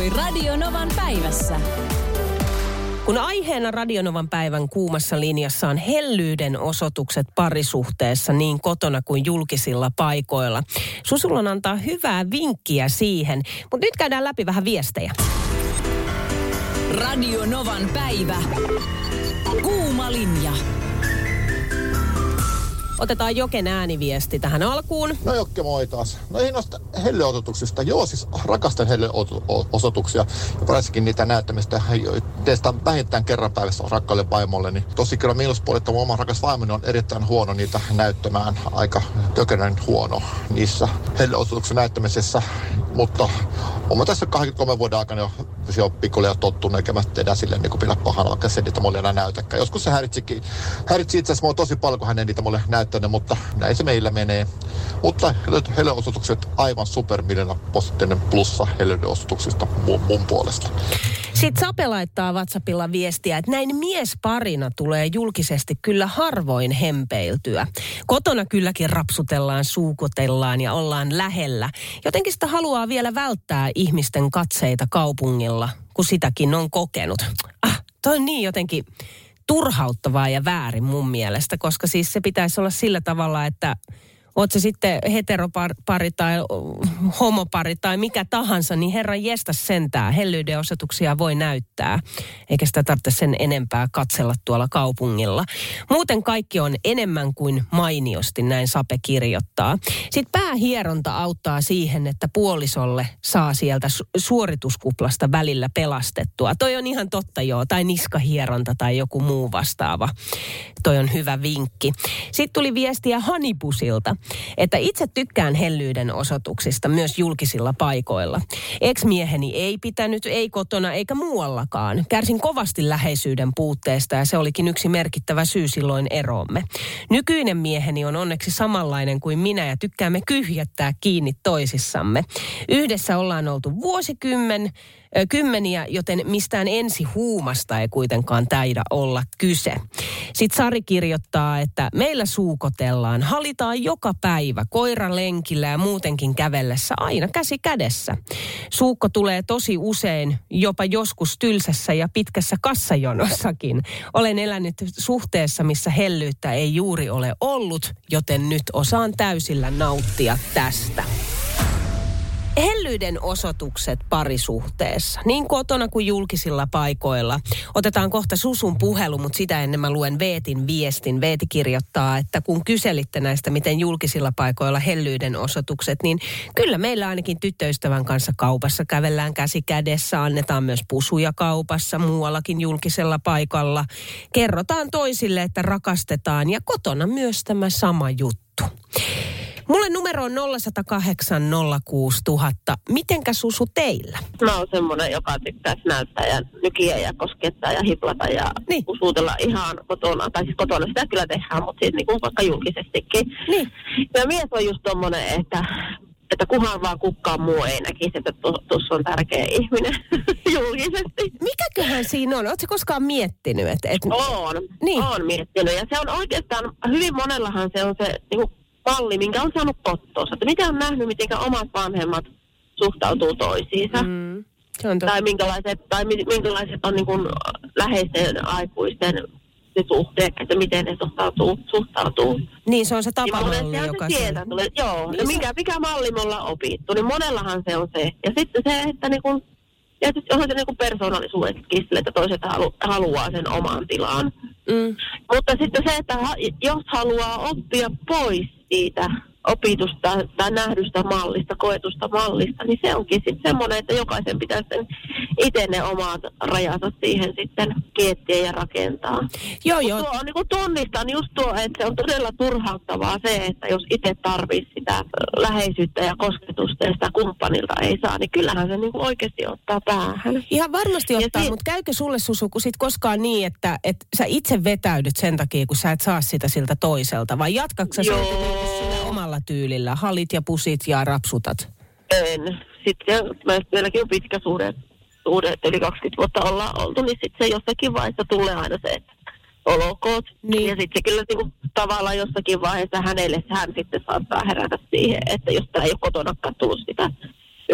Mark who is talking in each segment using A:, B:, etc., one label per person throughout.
A: tapahtui Radionovan päivässä.
B: Kun aiheena Radionovan päivän kuumassa linjassa on hellyyden osoitukset parisuhteessa niin kotona kuin julkisilla paikoilla. Susullon antaa hyvää vinkkiä siihen, mutta nyt käydään läpi vähän viestejä.
A: Radionovan päivä. Kuuma linja.
B: Otetaan Joken ääniviesti tähän alkuun.
C: No Jokke, moi taas. No ei noista helleosoituksista. Joo, siis rakastan helleosoituksia. Ja varsinkin niitä näyttämistä. Teistä vähintään kerran päivässä rakkaalle vaimolle. Niin tosi kyllä miinuspuoli, että mun oma rakas vaimoni on erittäin huono niitä näyttämään. Aika tökönän huono niissä helleosoituksen näyttämisessä. Mutta olen tässä 23 vuoden aikana jo, jo pikkulia tottunut, eikä mä tehdä silleen niin pidä pahana, vaikka se niitä mulle enää näytäkään. Joskus se häiritsikin, häiritsi itse asiassa tosi paljon, kun hän ei niitä mulle näyttänyt, mutta näin se meillä menee. Mutta helleosoitukset aivan supermiljoona positiivinen plussa helleosoituksista mun, mun puolesta.
B: Sitten Sape laittaa WhatsAppilla viestiä, että näin miesparina tulee julkisesti kyllä harvoin hempeiltyä. Kotona kylläkin rapsutellaan, suukotellaan ja ollaan lähellä. Jotenkin sitä haluaa vielä välttää ihmisten katseita kaupungilla, kun sitäkin on kokenut. Ah, toi on niin jotenkin turhauttavaa ja väärin mun mielestä, koska siis se pitäisi olla sillä tavalla, että oot se sitten heteropari tai homopari tai mikä tahansa, niin herran jestä sentää. Hellyyden osoituksia voi näyttää, eikä sitä tarvitse sen enempää katsella tuolla kaupungilla. Muuten kaikki on enemmän kuin mainiosti, näin Sape kirjoittaa. Sitten päähieronta auttaa siihen, että puolisolle saa sieltä suorituskuplasta välillä pelastettua. Toi on ihan totta joo, tai niskahieronta tai joku muu vastaava. Toi on hyvä vinkki. Sitten tuli viestiä Hanipusilta että itse tykkään hellyyden osoituksista myös julkisilla paikoilla. Ex-mieheni ei pitänyt, ei kotona eikä muuallakaan. Kärsin kovasti läheisyyden puutteesta ja se olikin yksi merkittävä syy silloin eroomme. Nykyinen mieheni on onneksi samanlainen kuin minä ja tykkäämme kyhjättää kiinni toisissamme. Yhdessä ollaan oltu vuosikymmen, kymmeniä, joten mistään ensi huumasta ei kuitenkaan täidä olla kyse. Sitten Sari kirjoittaa, että meillä suukotellaan, halitaan joka päivä koira lenkillä ja muutenkin kävellessä aina käsi kädessä. Suukko tulee tosi usein, jopa joskus tylsässä ja pitkässä kassajonossakin. Olen elänyt suhteessa, missä hellyyttä ei juuri ole ollut, joten nyt osaan täysillä nauttia tästä hellyyden osoitukset parisuhteessa, niin kotona kuin julkisilla paikoilla. Otetaan kohta Susun puhelu, mutta sitä ennen mä luen Veetin viestin. Veeti kirjoittaa, että kun kyselitte näistä, miten julkisilla paikoilla hellyyden osoitukset, niin kyllä meillä ainakin tyttöystävän kanssa kaupassa kävellään käsi kädessä, annetaan myös pusuja kaupassa, muuallakin julkisella paikalla. Kerrotaan toisille, että rakastetaan ja kotona myös tämä sama juttu. Mulle numero on 0108 06000. Mitenkä Susu teillä?
D: Mä oon semmonen, joka tykkää näyttää ja nykiä ja koskettaa ja hiplata ja niin. usuutella ihan kotona. Tai siis kotona sitä kyllä tehdään, mutta siis niin kuin vaikka julkisestikin.
B: Niin.
D: Ja mies on just tommonen, että että kuhan vaan kukaan muu ei näkisi, että tuossa on tärkeä ihminen julkisesti.
B: Mikäköhän siinä on? Oletko koskaan miettinyt? Että, että...
D: On, niin. on miettinyt. Ja se on oikeastaan, hyvin monellahan se on se niin kuin malli, minkä on saanut kottoosa. Että mitä on nähnyt, miten omat vanhemmat suhtautuu toisiinsa. Mm.
B: Se on
D: tai minkälaiset, tai minkälaiset on niin kuin läheisten aikuisten se suhteet, että miten ne suhtautuu. suhtautuu.
B: Niin, se on se tapamalli, niin joka
D: se sieltä tulee. Joo, niin ja mikä, mikä malli me ollaan opittu, niin monellahan se on se. Ja sitten se, että niin kuin, ja on se niin persoonallisuudetkin että toiset halu, haluaa sen oman tilaan. Mm. Mutta sitten se, että jos haluaa oppia pois siitä opitusta tai nähdystä mallista, koetusta mallista, niin se onkin sitten semmoinen, että jokaisen pitäisi itse ne omat rajansa siihen sitten kiettiä ja rakentaa.
B: Joo, joo.
D: Tuo on niin kuin tunnistan just tuo, että se on todella turhauttavaa se, että jos itse tarvitsisi sitä läheisyyttä ja kosketusta ja sitä kumppanilta ei saa, niin kyllähän se niin kuin oikeasti ottaa päähän.
B: Ihan varmasti ottaa, si- mutta käykö sulle Susu kun sit koskaan niin, että, että sä itse vetäydyt sen takia, kun sä et saa sitä siltä toiselta, vai jatkatko sä sillä omalla tyylillä? Halit ja pusit ja rapsutat?
D: En. Sitten meilläkin on pitkä suhde, suhde yli 20 vuotta ollaan oltu, niin sitten se jossakin vaiheessa tulee aina se, että olokoot. Niin. Ja sitten se kyllä niin kuin, tavallaan jossakin vaiheessa hänelle hän sitten saattaa herätä siihen, että jos tämä ei ole kotona tullut sitä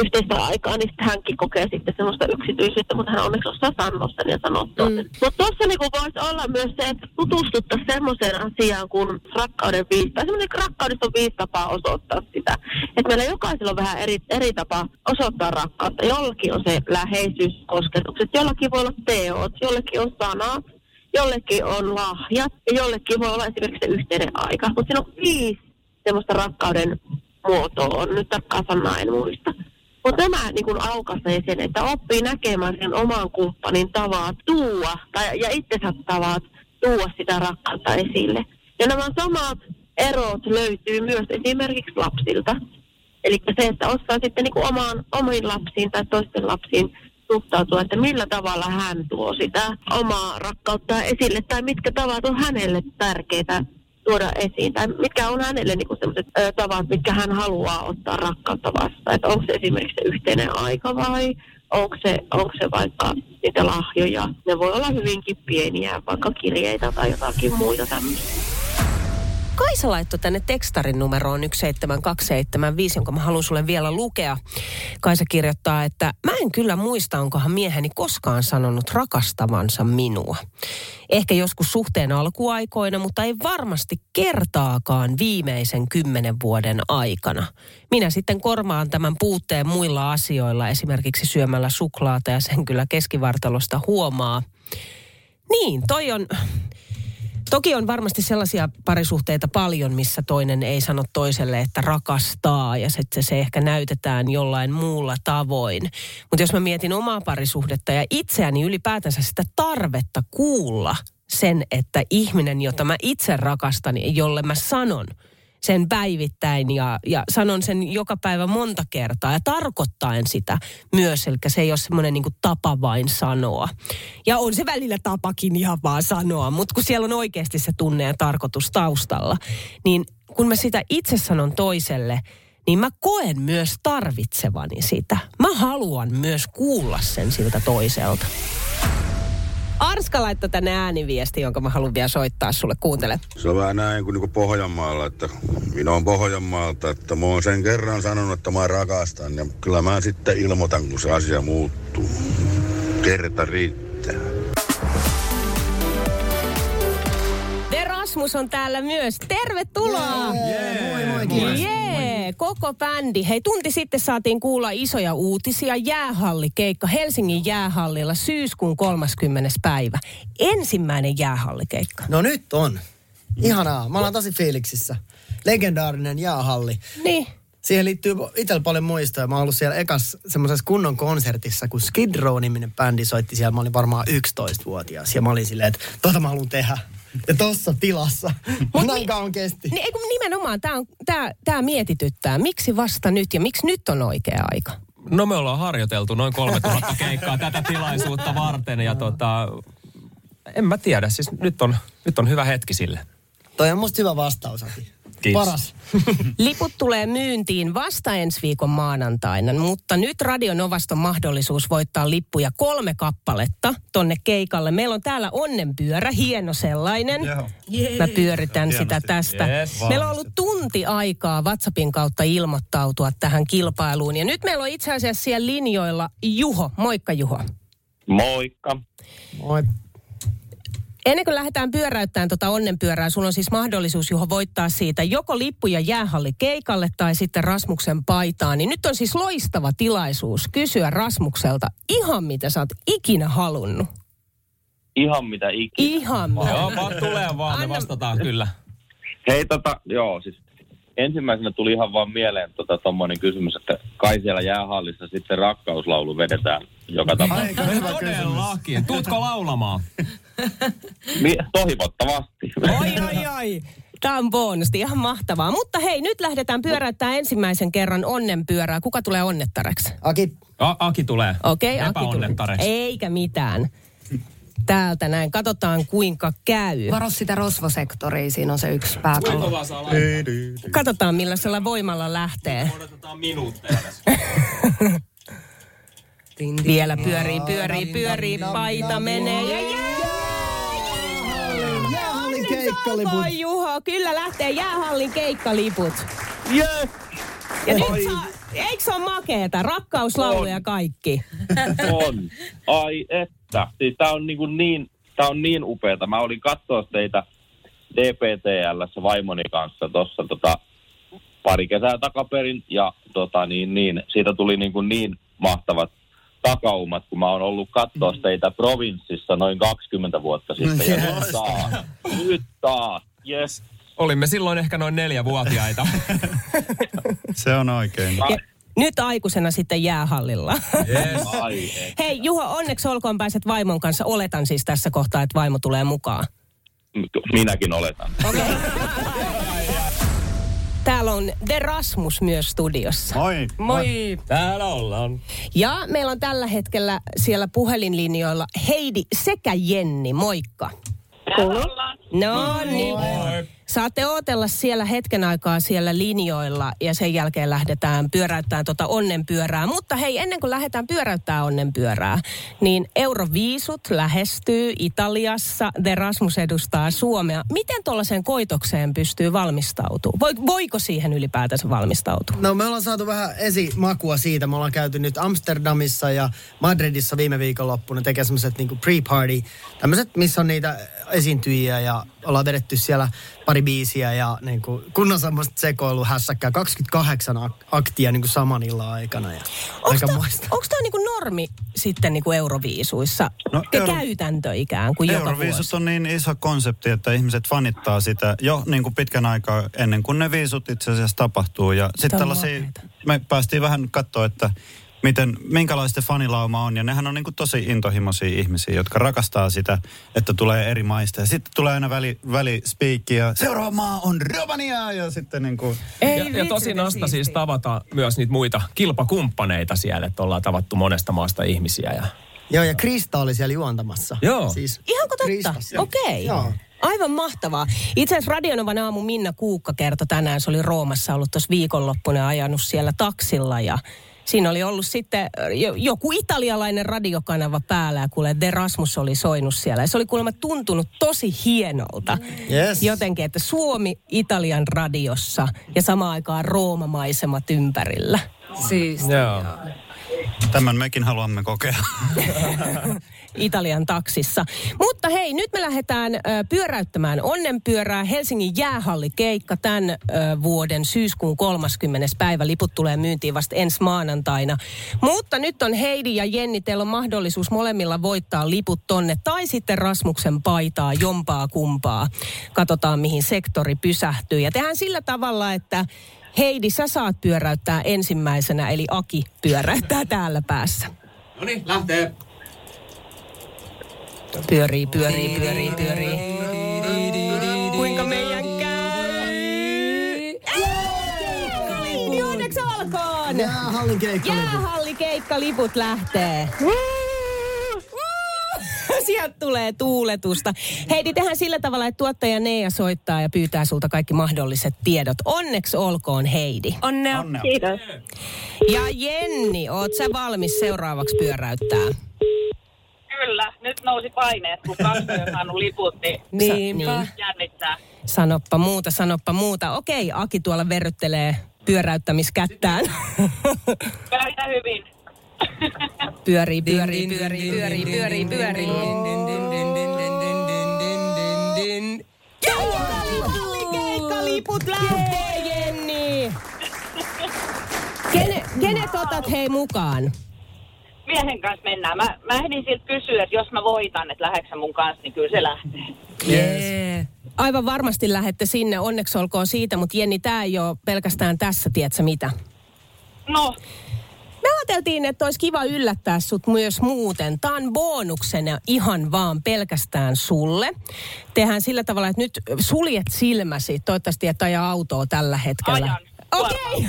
D: yhteistä aikaa, niin sitten hänkin kokee sitten semmoista yksityisyyttä, mutta hän onneksi osaa sanoa sen ja sanottua mm. Mutta tuossa niinku voisi olla myös se, että tutustuttaisiin semmoiseen asiaan kuin rakkauden viisi, tai semmoinen rakkaudesta on viisi tapaa osoittaa sitä. Että meillä jokaisella on vähän eri, eri tapa osoittaa rakkautta. Jollakin on se läheisyys, kosketukset, jollakin voi olla teot, jollekin on sanat, jollekin on lahjat ja jollekin voi olla esimerkiksi se yhteinen aika. Mutta siinä on viisi semmoista rakkauden muotoa on. Nyt tarkkaan sanaa en muista. Mutta tämä niin aukaisee sen, että oppii näkemään sen oman kumppanin tavat tuua tai, ja itsensä tavat tuua sitä rakkautta esille. Ja nämä samat erot löytyy myös esimerkiksi lapsilta. Eli se, että osaa sitten niin omaan, omiin lapsiin tai toisten lapsiin suhtautua, että millä tavalla hän tuo sitä omaa rakkautta esille tai mitkä tavat on hänelle tärkeitä tuoda esiin. Tai mitkä on hänelle niin sellaiset tavat, mitkä hän haluaa ottaa rakkautta vastaan. Että onko se esimerkiksi se yhteinen aika vai onko se, onko se vaikka niitä lahjoja. Ne voi olla hyvinkin pieniä, vaikka kirjeitä tai jotakin muita tämmöisiä.
B: Kaisa laittoi tänne tekstarin numeroon 17275, jonka mä haluan sulle vielä lukea. Kaisa kirjoittaa, että mä en kyllä muista, onkohan mieheni koskaan sanonut rakastavansa minua. Ehkä joskus suhteen alkuaikoina, mutta ei varmasti kertaakaan viimeisen kymmenen vuoden aikana. Minä sitten kormaan tämän puutteen muilla asioilla, esimerkiksi syömällä suklaata ja sen kyllä keskivartalosta huomaa. Niin, toi on, Toki on varmasti sellaisia parisuhteita paljon, missä toinen ei sano toiselle, että rakastaa ja sitten se ehkä näytetään jollain muulla tavoin. Mutta jos mä mietin omaa parisuhdetta ja itseäni ylipäätänsä sitä tarvetta kuulla sen, että ihminen, jota mä itse rakastan, jolle mä sanon – sen päivittäin ja, ja sanon sen joka päivä monta kertaa ja tarkoittaen sitä myös. Eli se ei ole semmoinen niin tapa vain sanoa. Ja on se välillä tapakin ihan vaan sanoa, mutta kun siellä on oikeasti se tunne ja tarkoitus taustalla, niin kun mä sitä itse sanon toiselle, niin mä koen myös tarvitsevani sitä. Mä haluan myös kuulla sen siltä toiselta. Arska laittoi tänne ääniviesti, jonka mä haluan vielä soittaa sulle. Kuuntele.
E: Se on vähän näin kuin niinku Pohjanmaalla, että minä olen Pohjanmaalta, että mä oon sen kerran sanonut, että mä rakastan. Ja kyllä mä sitten ilmoitan, kun se asia muuttuu. Kerta riittää.
B: Rasmus on täällä myös. Tervetuloa!
F: Yeah, yeah. Moi moi,
B: kiitos. Yeah, koko bändi. Hei, tunti sitten saatiin kuulla isoja uutisia. Jäähallikeikka Helsingin jäähallilla syyskuun 30. päivä. Ensimmäinen jäähallikeikka.
F: No nyt on. Ihanaa. Mä olen tosi fiiliksissä. Legendaarinen jäähalli.
B: Niin.
F: Siihen liittyy itsellä paljon muistoja. Mä oon ollut siellä ekas semmoisessa kunnon konsertissa, kun Skid Row-niminen bändi soitti siellä. Mä olin varmaan 11-vuotias ja mä olin silleen, että tota mä haluan tehdä ja tossa tilassa. Mut Näin kauan kesti.
B: Niin, kun nimenomaan tämä tää, tää mietityttää. Miksi vasta nyt ja miksi nyt on oikea aika?
G: No me ollaan harjoiteltu noin 3000 keikkaa tätä tilaisuutta varten ja tota, en mä tiedä, siis nyt on, nyt on hyvä hetki sille.
F: Toi on musta hyvä vastaus. Kiitos. Paras.
B: Liput tulee myyntiin vasta ensi viikon maanantaina, mutta nyt Radio Novaston mahdollisuus voittaa lippuja kolme kappaletta tonne keikalle. Meillä on täällä onnenpyörä, hieno sellainen. Yeah. Mä pyöritän Hienosti. sitä tästä. Yes. Meillä on ollut tunti aikaa WhatsAppin kautta ilmoittautua tähän kilpailuun. Ja nyt meillä on itse asiassa siellä linjoilla Juho. Moikka Juho.
H: Moikka.
F: Moi.
B: Ennen kuin lähdetään pyöräyttämään tuota onnenpyörää, sulla on siis mahdollisuus johon voittaa siitä joko lippuja jäähalli keikalle tai sitten Rasmuksen paitaan. Niin nyt on siis loistava tilaisuus kysyä Rasmukselta ihan mitä sä oot ikinä halunnut.
H: Ihan mitä ikinä.
B: Ihan mitä.
G: Joo, vaan tulee vaan, me vastataan kyllä.
H: Hei tota, joo, siis ensimmäisenä tuli ihan vaan mieleen tota, tommonen kysymys, että kai siellä jäähallissa sitten rakkauslaulu vedetään joka tapauksessa.
G: Todellakin. Tuutko laulamaan?
H: toivottavasti.
B: Oi, oi, oi. Tämä on bonusti, ihan mahtavaa. Mutta hei, nyt lähdetään pyöräyttää ensimmäisen kerran onnenpyörää. Kuka tulee onnettareksi?
F: Aki.
G: A- Aki tulee.
B: Okei, okay, Aki tulee. Eikä mitään. Täältä näin. Katsotaan kuinka käy.
I: Varo sitä rosvosektoria, siinä on se yksi pääkallo.
B: Katsotaan millaisella voimalla lähtee.
G: Odotetaan minuutteja
B: Vielä pyörii, pyörii, pyörii, paita menee ja jää!
F: Jäähallin keikkaliput.
B: Juho, kyllä lähtee jäähallin keikkaliput.
H: Yes.
B: Ja nyt saa, Eikö se ole makeeta? Rakkauslaulu ja kaikki.
H: On. Ai että. Siis tää on niin, niin, tää on niin upeeta. Mä olin katsoa teitä DPTL vaimoni kanssa tuossa tota, pari kesää takaperin ja tota, niin, niin, siitä tuli niin, kuin niin mahtavat takaumat, kun mä oon ollut katsoa teitä provinssissa noin 20 vuotta sitten. Ja nyt taas, nyt taas, yes.
G: Olimme silloin ehkä noin neljävuotiaita.
J: Se on oikein.
B: Ja nyt aikuisena sitten jäähallilla.
G: Yes.
H: Ai.
B: Hei Juho, onneksi olkoon pääset vaimon kanssa. Oletan siis tässä kohtaa, että vaimo tulee mukaan.
H: Minäkin oletan.
B: Täällä on The Rasmus myös studiossa.
J: Moi.
B: Moi.
G: Täällä ollaan.
B: Ja meillä on tällä hetkellä siellä puhelinlinjoilla Heidi sekä Jenni. Moikka. No niin. Saatte ootella siellä hetken aikaa siellä linjoilla ja sen jälkeen lähdetään pyöräyttämään tuota onnenpyörää. Mutta hei, ennen kuin lähdetään pyöräyttää onnenpyörää, niin Euroviisut lähestyy Italiassa. The edustaa Suomea. Miten tuollaiseen koitokseen pystyy valmistautumaan? Voi, voiko siihen ylipäätänsä valmistautua?
F: No me ollaan saatu vähän esimakua siitä. Me ollaan käyty nyt Amsterdamissa ja Madridissa viime viikonloppuna tekemään semmoiset niinku pre-party, tämmöiset, missä on niitä esiintyjiä ja ollaan vedetty siellä pari biisiä ja niinku kunnon semmoista sekoilu hässäkkää. 28 ak- aktia niinku saman illan aikana ja.
B: Onko tämä niinku normi sitten niinku Euroviisuissa?
J: No,
B: No,
J: Euro-
B: Käytäntö ikään kuin joka
J: Euroviisut
B: vuosi?
J: on niin iso konsepti, että ihmiset fanittaa sitä jo niin kuin pitkän aikaa ennen kuin ne viisut itse asiassa tapahtuu. Ja sitten tällaisia, me päästiin vähän katsoa, että miten, minkälaista fanilauma on. Ja nehän on niin kuin tosi intohimoisia ihmisiä, jotka rakastaa sitä, että tulee eri maista. Ja sitten tulee aina väli, välispiikki ja seuraava maa on Romania. Ja sitten niin kuin,
B: Ei
G: Ja, ja tosi nasta siis tavata myös niitä muita kilpakumppaneita siellä, että ollaan tavattu monesta maasta ihmisiä. Ja...
F: Joo, ja Krista oli siellä juontamassa.
G: Joo.
F: Siis
B: Ihanko totta? Okei.
F: Joo.
B: Aivan mahtavaa. Itse asiassa Radionovan aamu Minna Kuukka kertoi tänään, se oli Roomassa ollut tuossa viikonloppuna ja ajanut siellä taksilla ja Siinä oli ollut sitten äh, jo- joku italialainen radiokanava päällä ja kuule, The Rasmus oli soinut siellä. Ja se oli kuulemma tuntunut tosi hienolta.
F: Yes.
B: Jotenkin, että Suomi Italian radiossa ja samaan aikaan Rooma-maisemat ympärillä.
I: Siis.
G: Joo.
J: Tämän mekin haluamme kokea.
B: Italian taksissa. Mutta hei, nyt me lähdetään pyöräyttämään onnenpyörää. Helsingin jäähallikeikka tämän vuoden syyskuun 30. päivä. Liput tulee myyntiin vasta ensi maanantaina. Mutta nyt on Heidi ja Jenni, teillä on mahdollisuus molemmilla voittaa liput tonne. Tai sitten Rasmuksen paitaa, jompaa kumpaa. Katsotaan, mihin sektori pysähtyy. Ja tehdään sillä tavalla, että Heidi, sä saat pyöräyttää ensimmäisenä, eli Aki pyöräyttää täällä päässä.
G: No niin, lähtee.
B: Pyörii, pyörii, pyörii, pyörii. Kuinka meidän käy? Keikkaliput! Onneksi alkoon!
F: Jäähallin keikkaliput.
B: Jäähallikeikkaliput lähtee. Sieltä tulee tuuletusta. Heidi, tehdään sillä tavalla, että tuottaja Neija soittaa ja pyytää sulta kaikki mahdolliset tiedot. Onneksi olkoon, Heidi.
I: Onnea.
J: Onnea.
D: Kiitos.
B: Ja Jenni, oot sä valmis seuraavaksi pyöräyttää?
K: Kyllä, nyt nousi paineet, kun kaksi on saanut liput, niin
B: Niinpä. Niin.
K: jännittää.
B: Sanoppa muuta, sanoppa muuta. Okei, Aki tuolla verryttelee pyöräyttämiskättään.
K: Päitä hyvin.
B: pyörii, pyörii, pyörii, pyörii, pyörii, pyörii. Keikkaliput lähtee, Jenni! Kene, kenet otat hei mukaan?
K: Miehen kanssa mennään. Mä, mä ehdin siltä kysyä, että jos mä voitan, että lähdetkö mun kanssa, niin kyllä se lähtee.
B: Yes. Aivan varmasti lähette sinne, onneksi olkoon siitä, mutta Jenni, tämä ei ole pelkästään tässä, tiedätkö mitä?
K: No,
B: Me ajateltiin, että olisi kiva yllättää sut myös muuten. Tämä on bonuksena ihan vaan pelkästään sulle. Tehdään sillä tavalla, että nyt suljet silmäsi. Toivottavasti et aja autoa tällä hetkellä.
K: Ajan.
B: Okei.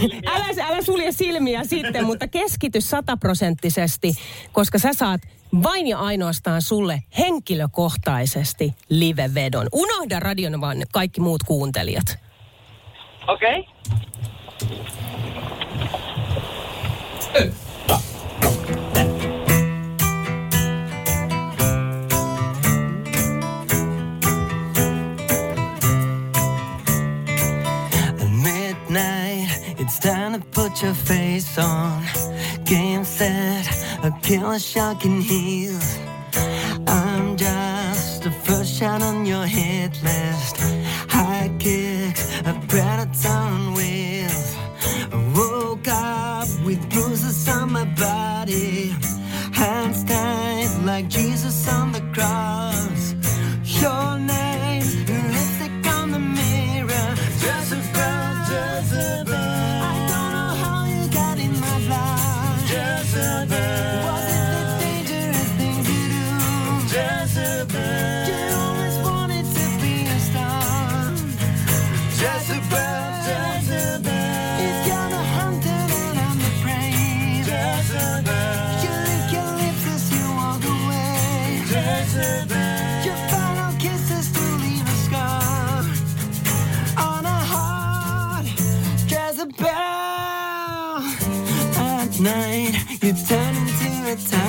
K: silmiä.
B: älä, älä sulje silmiä sitten, mutta keskity sataprosenttisesti, koska sä saat vain ja ainoastaan sulle henkilökohtaisesti livevedon. Unohda radion vaan kaikki muut kuuntelijat.
K: Okei.
L: Midnight, it put your face on. Game set, a killer shark in heels. I'm just the first shot on your hit list. Night, you turn into a tiger.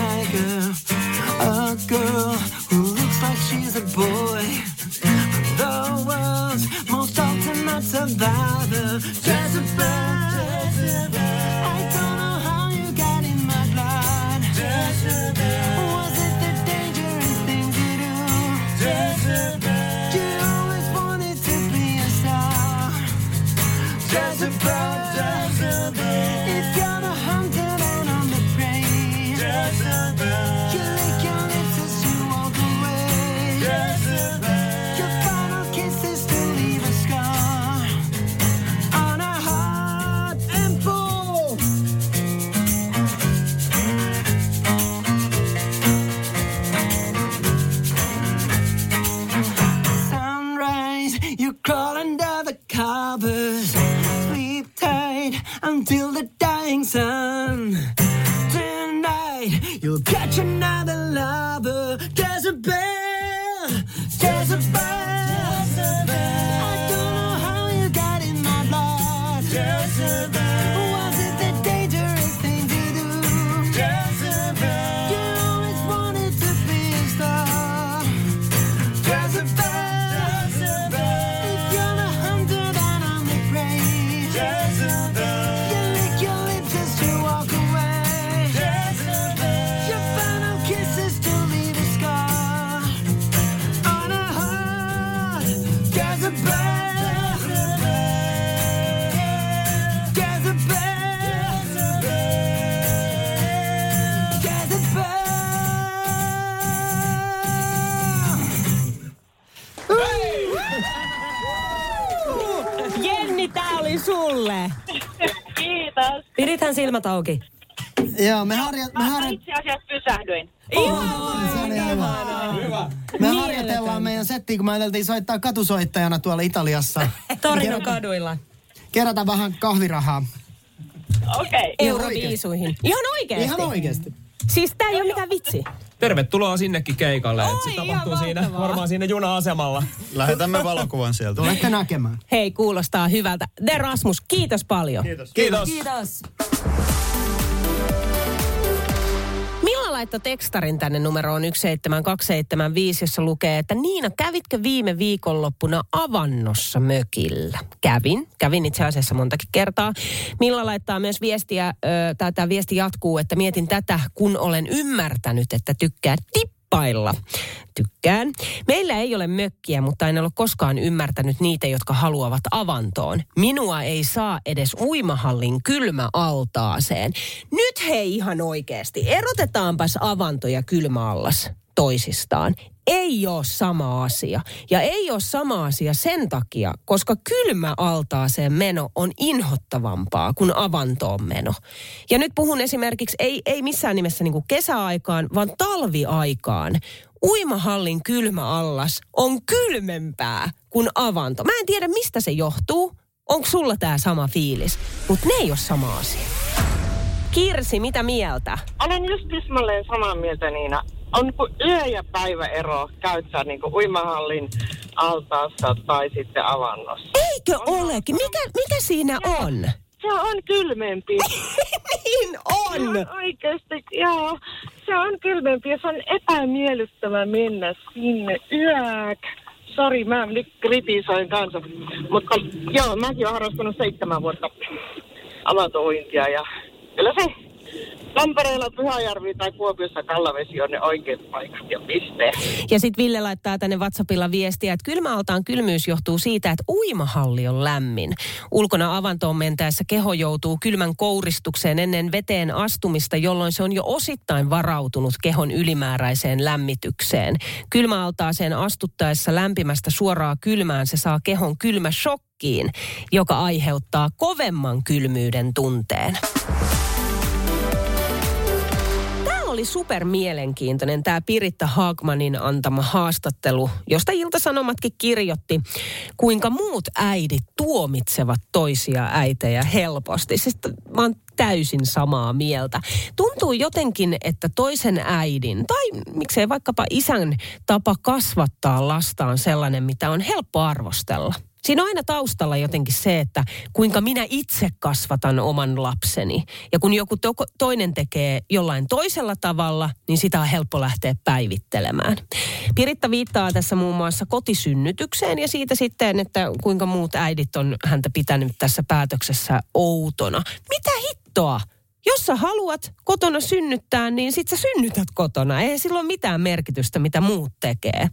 I: Silmät auki.
F: Joo, me, harja, me,
K: Mä
F: harja,
K: itse asiassa pysähdyin.
F: oli hyvä. me harjoitellaan meidän settiä, kun me ajateltiin soittaa katusoittajana tuolla Italiassa.
I: Torinon kaduilla.
F: Kerätä vähän kahvirahaa.
K: Okei. Okay.
B: Euroviisuihin. Ihan oikeesti.
F: Ihan oikeasti.
B: Siis tää ei ole mikään vitsi.
G: Tervetuloa sinnekin keikalle.
B: Oi,
G: se
B: ihan
G: tapahtuu siinä, varmaan siinä juna-asemalla.
J: Lähetämme valokuvan sieltä.
F: Tulette näkemään.
B: Hei, kuulostaa hyvältä. De Rasmus, kiitos paljon.
J: Kiitos.
G: Kiitos.
I: Kiitos.
B: Laittoi tekstarin tänne numeroon 17275, jossa lukee, että Niina, kävitkö viime viikonloppuna avannossa mökillä? Kävin. Kävin itse asiassa montakin kertaa. Milla laittaa myös viestiä, tämä viesti jatkuu, että mietin tätä, kun olen ymmärtänyt, että tykkää tippailla. Tykkään. Meillä ei ole mökkiä, mutta en ole koskaan ymmärtänyt niitä, jotka haluavat avantoon. Minua ei saa edes uimahallin kylmäaltaaseen. Nyt hei ihan oikeasti, erotetaanpas avanto ja kylmäallas toisistaan. Ei ole sama asia. Ja ei ole sama asia sen takia, koska kylmäaltaaseen meno on inhottavampaa kuin avantoon meno. Ja nyt puhun esimerkiksi ei, ei missään nimessä niin kesäaikaan, vaan talviaikaan. Uimahallin kylmäallas on kylmempää kuin avanto. Mä en tiedä, mistä se johtuu. Onko sulla tämä sama fiilis? Mutta ne ei ole sama asia. Kirsi, mitä mieltä?
M: Olen just tismalleen samaa mieltä Niina. On kuin yö- ja päiväero käyttää niin kuin uimahallin altaassa tai sitten avannossa.
B: Eikö olekin? Mikä, mikä siinä on?
M: Se on kylmempi.
B: niin on!
M: Se on oikeasti, joo. Se on kylmempi ja se on epämiellyttävä mennä sinne yök. Sori, mä nyt kritisoin kanssa. Mutta joo, mäkin olen harrastanut seitsemän vuotta avantointia ja kyllä se Tampereella Pyhäjärvi tai Kuopiossa Kallavesi on ne oikeat paikat ja pisteet.
B: Ja sitten Ville laittaa tänne WhatsAppilla viestiä, että kylmäaltaan kylmyys johtuu siitä, että uimahalli on lämmin. Ulkona avantoon mentäessä keho joutuu kylmän kouristukseen ennen veteen astumista, jolloin se on jo osittain varautunut kehon ylimääräiseen lämmitykseen. Kylmäaltaaseen astuttaessa lämpimästä suoraa kylmään se saa kehon kylmä shokkiin, joka aiheuttaa kovemman kylmyyden tunteen. Oli super mielenkiintoinen tämä Piritta Haagmanin antama haastattelu, josta Ilta-Sanomatkin kirjoitti, kuinka muut äidit tuomitsevat toisia äitejä helposti. Siis mä oon täysin samaa mieltä. Tuntuu jotenkin, että toisen äidin tai miksei vaikkapa isän tapa kasvattaa lastaan sellainen, mitä on helppo arvostella. Siinä on aina taustalla jotenkin se, että kuinka minä itse kasvatan oman lapseni. Ja kun joku to- toinen tekee jollain toisella tavalla, niin sitä on helppo lähteä päivittelemään. Piritta viittaa tässä muun muassa kotisynnytykseen ja siitä sitten, että kuinka muut äidit on häntä pitänyt tässä päätöksessä outona. Mitä hittoa? Jos sä haluat kotona synnyttää, niin sit sä synnytät kotona. Ei sillä ole mitään merkitystä, mitä muut tekee.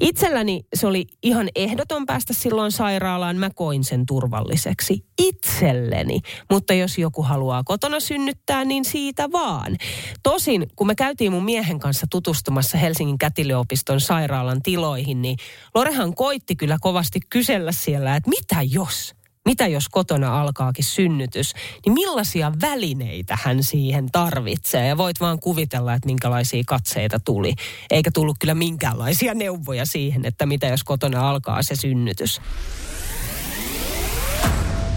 B: Itselläni se oli ihan ehdoton päästä silloin sairaalaan. Mä koin sen turvalliseksi itselleni. Mutta jos joku haluaa kotona synnyttää, niin siitä vaan. Tosin, kun me käytiin mun miehen kanssa tutustumassa Helsingin kätilöopiston sairaalan tiloihin, niin Lorehan koitti kyllä kovasti kysellä siellä, että mitä jos? Mitä jos kotona alkaakin synnytys, niin millaisia välineitä hän siihen tarvitsee. Ja voit vaan kuvitella, että minkälaisia katseita tuli. Eikä tullut kyllä minkäänlaisia neuvoja siihen, että mitä jos kotona alkaa se synnytys.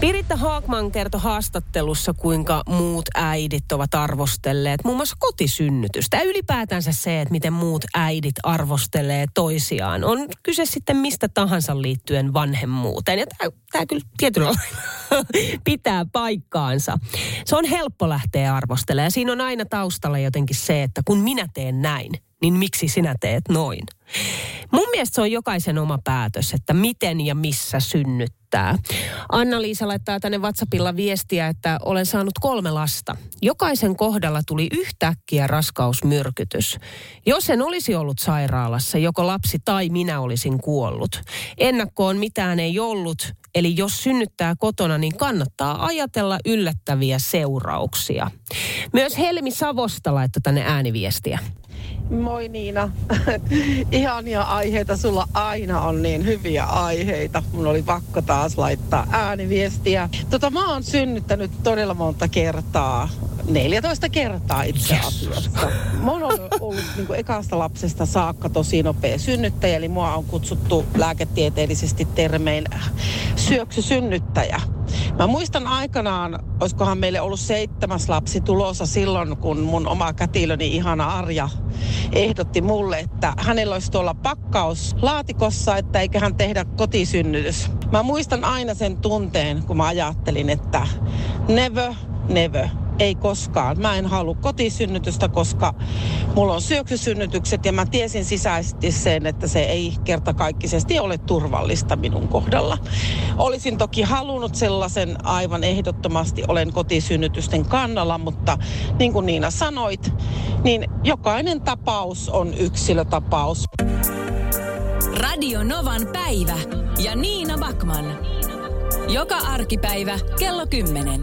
B: Piritta Haakman kertoi haastattelussa, kuinka muut äidit ovat arvostelleet muun muassa kotisynnytystä. Ja ylipäätänsä se, että miten muut äidit arvostelee toisiaan. On kyse sitten mistä tahansa liittyen vanhemmuuteen. Ja tämä kyllä tietyllä lailla pitää paikkaansa. Se on helppo lähteä arvostelemaan. Siinä on aina taustalla jotenkin se, että kun minä teen näin, niin miksi sinä teet noin? Mun mielestä se on jokaisen oma päätös, että miten ja missä synnyttää. Anna-Liisa laittaa tänne WhatsAppilla viestiä, että olen saanut kolme lasta. Jokaisen kohdalla tuli yhtäkkiä raskausmyrkytys. Jos en olisi ollut sairaalassa, joko lapsi tai minä olisin kuollut. Ennakkoon mitään ei ollut, eli jos synnyttää kotona, niin kannattaa ajatella yllättäviä seurauksia. Myös Helmi Savosta laittoi tänne ääniviestiä.
M: Moi Niina. Ihania aiheita. Sulla aina on niin hyviä aiheita. Mun oli pakko taas laittaa ääniviestiä. Tota, mä oon synnyttänyt todella monta kertaa. 14 kertaa itse asiassa. Mä oon ollut, ollut niin kuin ekasta lapsesta saakka tosi nopea synnyttäjä, eli mua on kutsuttu lääketieteellisesti termein syöksysynnyttäjä. Mä muistan aikanaan, olisikohan meille ollut seitsemäs lapsi tulossa silloin, kun mun oma kätilöni ihana Arja ehdotti mulle, että hänellä olisi tuolla pakkaus laatikossa, että eiköhän tehdä kotisynnytys. Mä muistan aina sen tunteen, kun mä ajattelin, että never, never ei koskaan. Mä en halua kotisynnytystä, koska mulla on syöksysynnytykset ja mä tiesin sisäisesti sen, että se ei kertakaikkisesti ole turvallista minun kohdalla. Olisin toki halunnut sellaisen aivan ehdottomasti, olen kotisynnytysten kannalla, mutta niin kuin Niina sanoit, niin jokainen tapaus on yksilötapaus.
A: Radio Novan päivä ja Niina Backman. Joka arkipäivä kello 10.